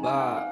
Bye.